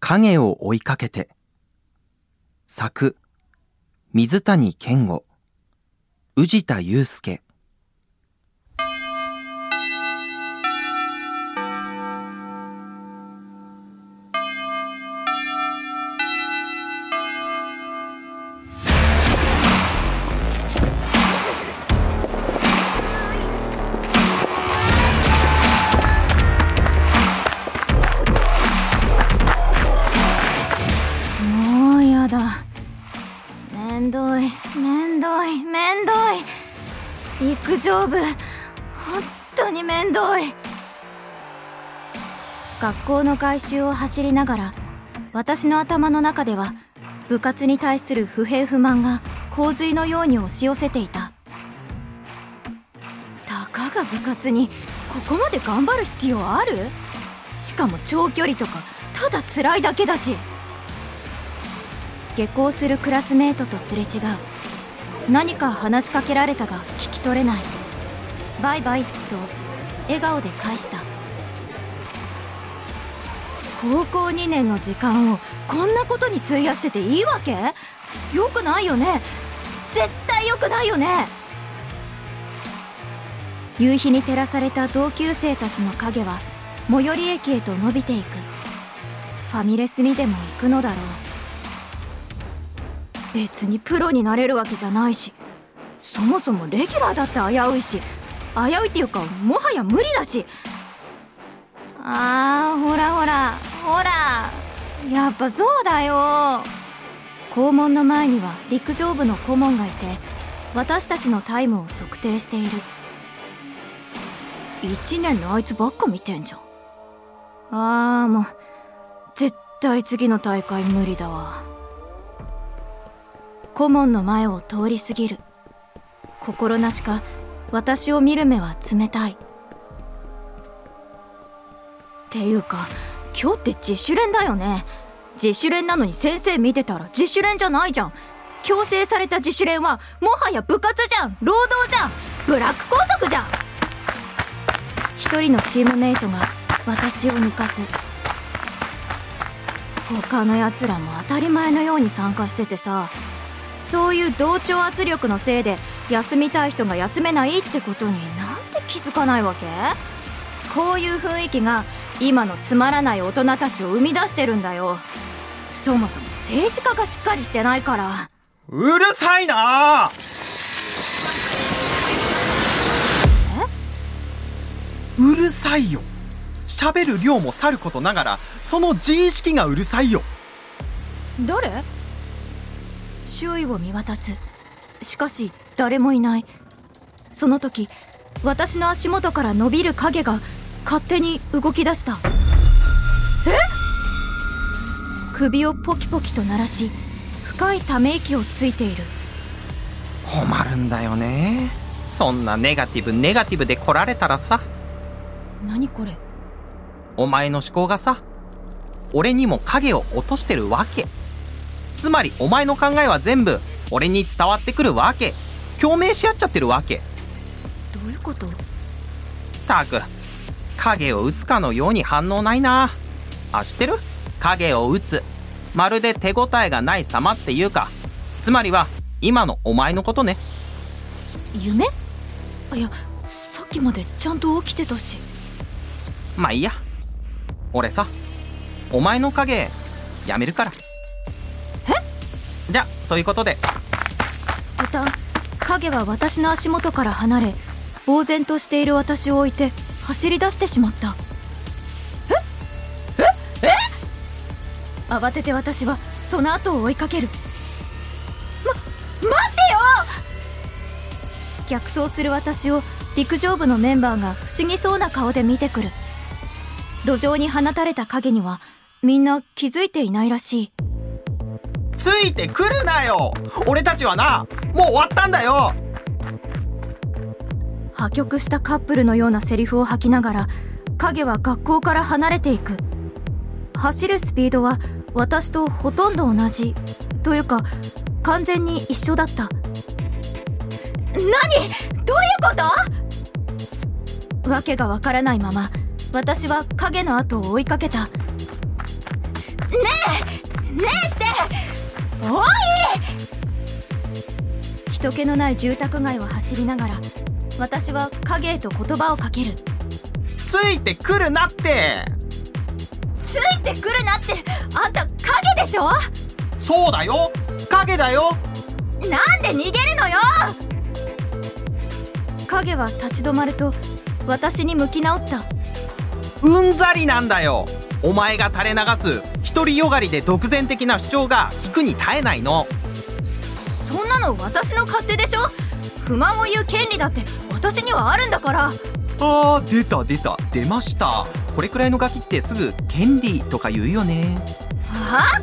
影を追いかけて。作水谷健吾。宇治田祐介。学校の外周を走りながら私の頭の中では部活に対する不平不満が洪水のように押し寄せていた。たかが部活にここまで頑張る必要ある？しかも長距離とかただ辛いだけだし。下校するクラスメートとすれ違う。何か話しかけられたが聞き取れない。バイバイと笑顔で返した。高校2年の時間をこんなことに費やしてていいわけ？よくないよね？絶対よくないよね？夕日に照らされた同級生たちの影は最寄り駅へと伸びていく。ファミレスにでも行くのだろう。別にプロになれるわけじゃないし。そもそもレギュラーだって危ういし。危ういっていうかもはや無理だし。あーほらほら。ほら。やっぱそうだよ。校門の前には陸上部の顧問がいて私たちのタイムを測定している。1年のあいつばっか見てんじゃん。あーもう絶対次の大会無理だわ。顧問の前を通り過ぎる。心なしか私を見る目は冷たい。ていうか今日って自主練だよね。自主練なのに先生見てたら自主練じゃないじゃん。強制された自主練はもはや部活じゃん。労働じゃん。ブラック校則じゃん。一人のチームメイトが私を抜かす他のやつらも当たり前のように参加しててさそういう同調圧力のせいで休みたい人が休めないってことになんで気づかないわけ？こういう雰囲気が今のつまらない大人たちを生み出してるんだよ。そもそも政治家がしっかりしてないから。うるさいな！うるさいよ。喋る量もさることながらその自意識がうるさいよ。誰周囲を見渡す。しかし誰もいない。その時私の足元から伸びる影が勝手に動き出した。え？首をポキポキと鳴らし深いため息をついている。困るんだよね。そんなネガティブネガティブで来られたらさ。何これ？お前の思考がさ俺にも影を落としてるわけ。つまりお前の考えは全部俺に伝わってくるわけ。共鳴し合っちゃってるわけ。どういうこと？たく影を打つかのように反応ないな。あ知ってる？影を打つ。まるで手応えがない様っていうか。つまりは今のお前のことね。夢？あいやさっきまでちゃんと起きてたし。まあいいや。俺さお前の影やめるから。え？じゃそういうことで。途端影は私の足元から離れ呆然としている私を置いて走り出してしまった。え？え？え？慌てて私はその後を追いかける。ま待ってよ！逆走する私を陸上部のメンバーが不思議そうな顔で見てくる。路上に放たれた影にはみんな気づいていないらしい。ついてくるなよ！俺たちはなもう終わったんだよ破局したカップルのようなセリフを吐きながら影は学校から離れていく。走るスピードは私とほとんど同じ。というか完全に一緒だった。何？どういうこと？わけがわからないまま私は影の後を追いかけた。ねえねえっておい！人気のない住宅街を走りながら私は影へと言葉をかける。ついてくるなって。ついてくるなってあんた影でしょ？そうだよ。影だよ。なんで逃げるのよ？影は立ち止まると私に向き直った。うんざりなんだよ。お前が垂れ流す独りよがりで独善的な主張が聞くに耐えないの。そんなの私の勝手でしょ？不満を言う権利だって私にはあるんだから。あー出た出た。出ました。これくらいのガキってすぐ権利とか言うよね。は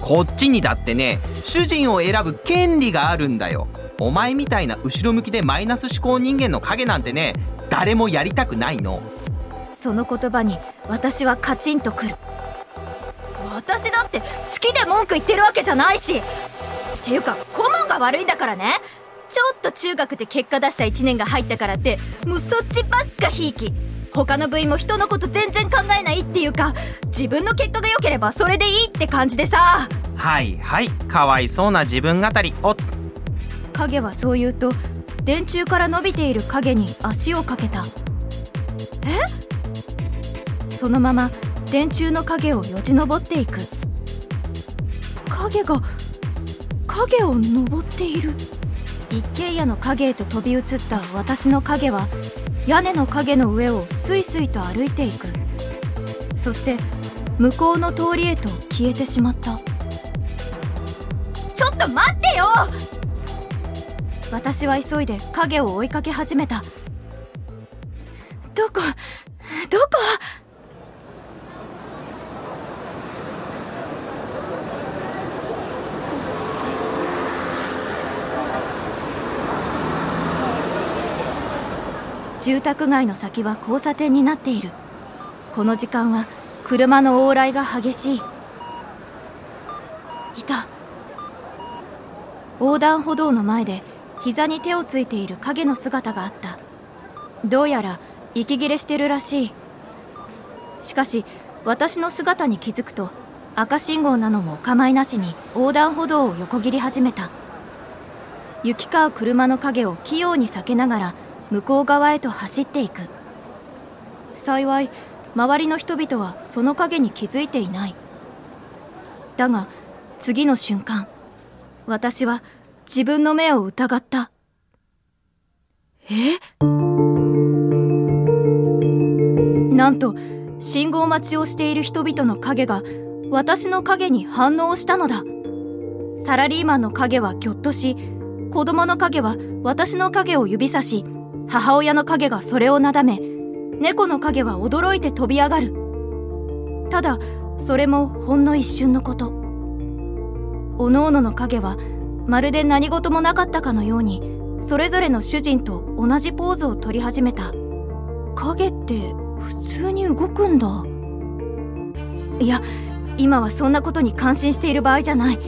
こっちにだってね主人を選ぶ権利があるんだよ。お前みたいな後ろ向きでマイナス思考人間の影なんてね誰もやりたくないの。その言葉に私はカチンとくる。私だって好きで文句言ってるわけじゃないし。っていうか顧問が悪いんだからねちょっと中学で結果出した1年が入ったからってもうそっちばっかひいき。他の部員も人のこと全然考えないっていうか自分の結果が良ければそれでいいって感じでさ。はいはいかわいそうな自分語りおつ。影はそう言うと電柱から伸びている影に足をかけた。え？そのまま電柱の影をよじ登っていく。影が影を登っている一軒家の影へと飛び移った私の影は屋根の影の上をスイスイと歩いていく。そして向こうの通りへと消えてしまった。ちょっと待ってよ！私は急いで影を追いかけ始めた。どこどこ住宅街の先は交差点になっている。この時間は車の往来が激しい。いた。横断歩道の前で膝に手をついている影の姿があった。どうやら息切れしてるらしい。しかし私の姿に気づくと赤信号なのもお構いなしに横断歩道を横切り始めた。行き交う車の影を器用に避けながら向こう側へと走っていく。幸い周りの人々はその影に気づいていない。だが次の瞬間私は自分の目を疑った。え？なんと信号待ちをしている人々の影が私の影に反応したのだ。サラリーマンの影はぎょっとし子供の影は私の影を指さし母親の影がそれをなだめ猫の影は驚いて飛び上がる。ただそれもほんの一瞬のこと。おのおのの影はまるで何事もなかったかのようにそれぞれの主人と同じポーズを取り始めた。影って普通に動くんだ。いや今はそんなことに感心している場合じゃない。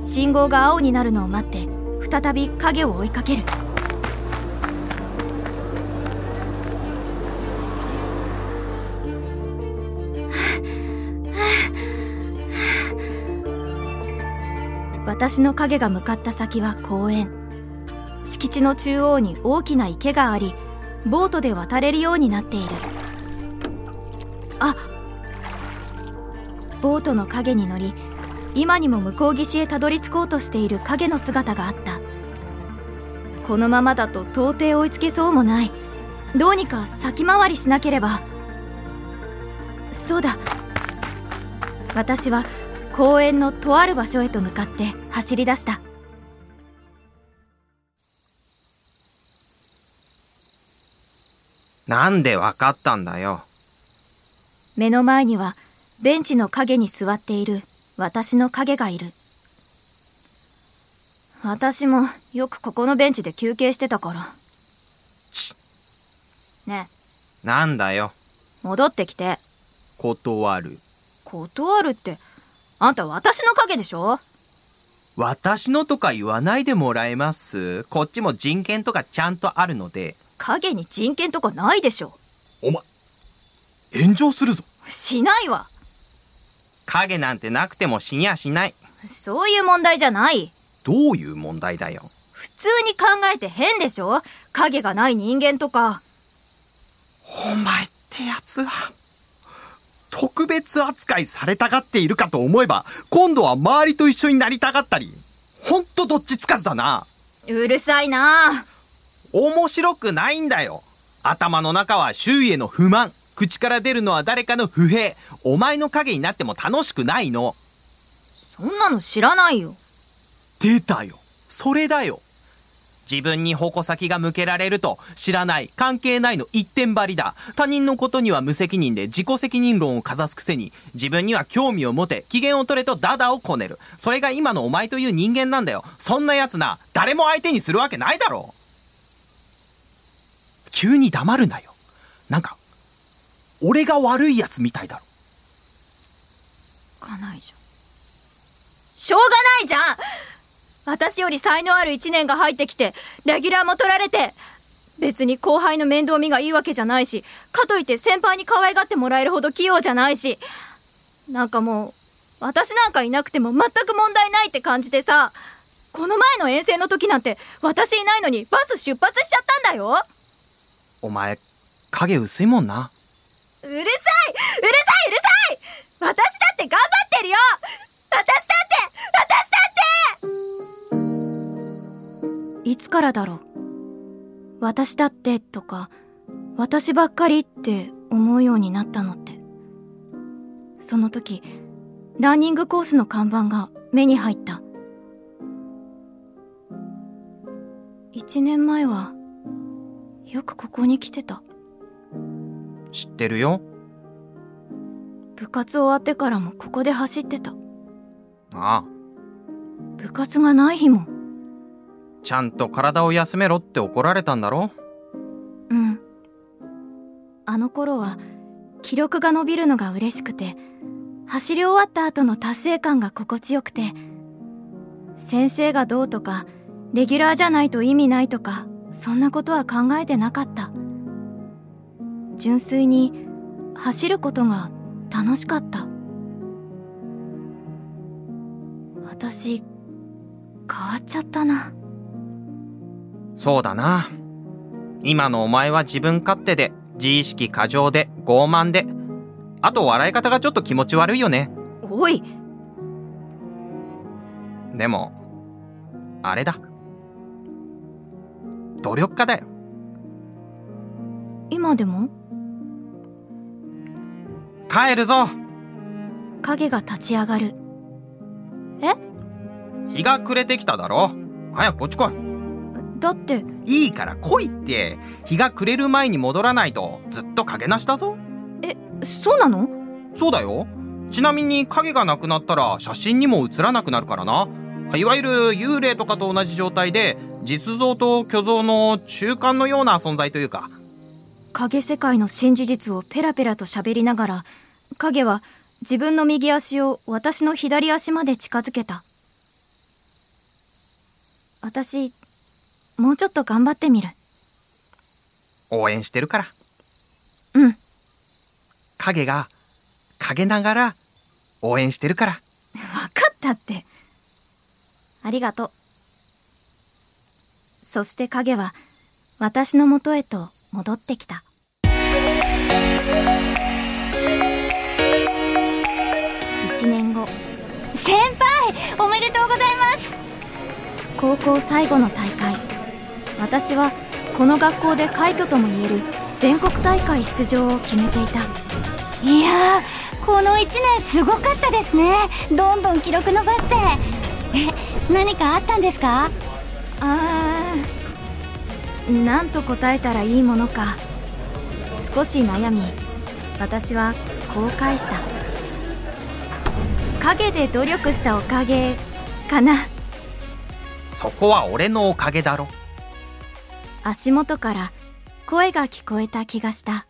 信号が青になるのを待って再び影を追いかける。私の影が向かった先は公園。敷地の中央に大きな池がありボートで渡れるようになっている。あボートの影に乗り今にも向こう岸へたどり着こうとしている影の姿があった。このままだと到底追いつけそうもない。どうにか先回りしなければ。そうだ。私は公園のとある場所へと向かって走り出した。なんでわかったんだよ。目の前にはベンチの影に座っている私の影がいる。私もよくここのベンチで休憩してたから。ち。ね。なんだよ。え戻ってきて。断る。断るってあんた私の影でしょ？私のとか言わないでもらえます？こっちも人権とかちゃんとあるので。影に人権とかないでしょ。お前炎上するぞ。しないわ。影なんてなくても死にゃしない。そういう問題じゃない。どういう問題だよ。普通に考えて変でしょ？影がない人間とか。お前ってやつは特別扱いされたがっているかと思えば今度は周りと一緒になりたがったりほんとどっちつかずだな。うるさいな。面白くないんだよ。頭の中は周囲への不満。口から出るのは誰かの不平。お前の影になっても楽しくないの。そんなの知らないよ。出たよ。それだよ自分に矛先が向けられると知らない関係ないの一点張りだ。他人のことには無責任で自己責任論をかざすくせに自分には興味を持て機嫌を取れとダダをこねる。それが今のお前という人間なんだよ。そんな奴な誰も相手にするわけないだろ急に黙るなよ。なんか俺が悪いやつみたいだろ。かないじゃん。しょうがないじゃん。私より才能ある1年が入ってきてレギュラーも取られて別に後輩の面倒見がいいわけじゃないしかといって先輩に可愛がってもらえるほど器用じゃないしなんかもう私なんかいなくても全く問題ないって感じでさこの前の遠征の時なんて私いないのにバス出発しちゃったんだよ。お前影薄いもんな。うるさいうるさいうるさい！私だって頑張ってるよ！私からだろう？私だってとか私ばっかりって思うようになったのって。その時ランニングコースの看板が目に入った。一年前はよくここに来てた。知ってるよ。部活終わってからもここで走ってた。ああ。部活がない日もちゃんと体を休めろって怒られたんだろ？うん。あの頃は記録が伸びるのが嬉しくて走り終わった後の達成感が心地よくて先生がどうとかレギュラーじゃないと意味ないとかそんなことは考えてなかった。純粋に走ることが楽しかった。私変わっちゃったな。そうだな。今のお前は自分勝手で自意識過剰で傲慢であと笑い方がちょっと気持ち悪いよね。おい。でもあれだ。努力家だよ。今でも？帰るぞ。影が立ち上がる。え？日が暮れてきただろ。早くこっち来いだって。いいから来いって日が暮れる前に戻らないとずっと影なしだぞ。えそうなの？そうだよ。ちなみに影がなくなったら写真にも写らなくなるからな。いわゆる幽霊とかと同じ状態で実像と虚像の中間のような存在というか。影世界の新事実をペラペラと喋りながら影は自分の右足を私の左足まで近づけた。私もうちょっと頑張ってみる。応援してるから。うん。影が陰ながら応援してるから。分かったって。ありがとう。そして影は私のもとへと戻ってきた。1年後。先輩おめでとうございます。高校最後の大会私はこの学校で快挙ともいえる全国大会出場を決めていた。いやーこの1年すごかったですね。どんどん記録伸ばして。え何かあったんですか？あーなんと答えたらいいものか。少し悩み私はこう返した。陰で努力したおかげかな。そこは俺のおかげだろ足元から声が聞こえた気がした。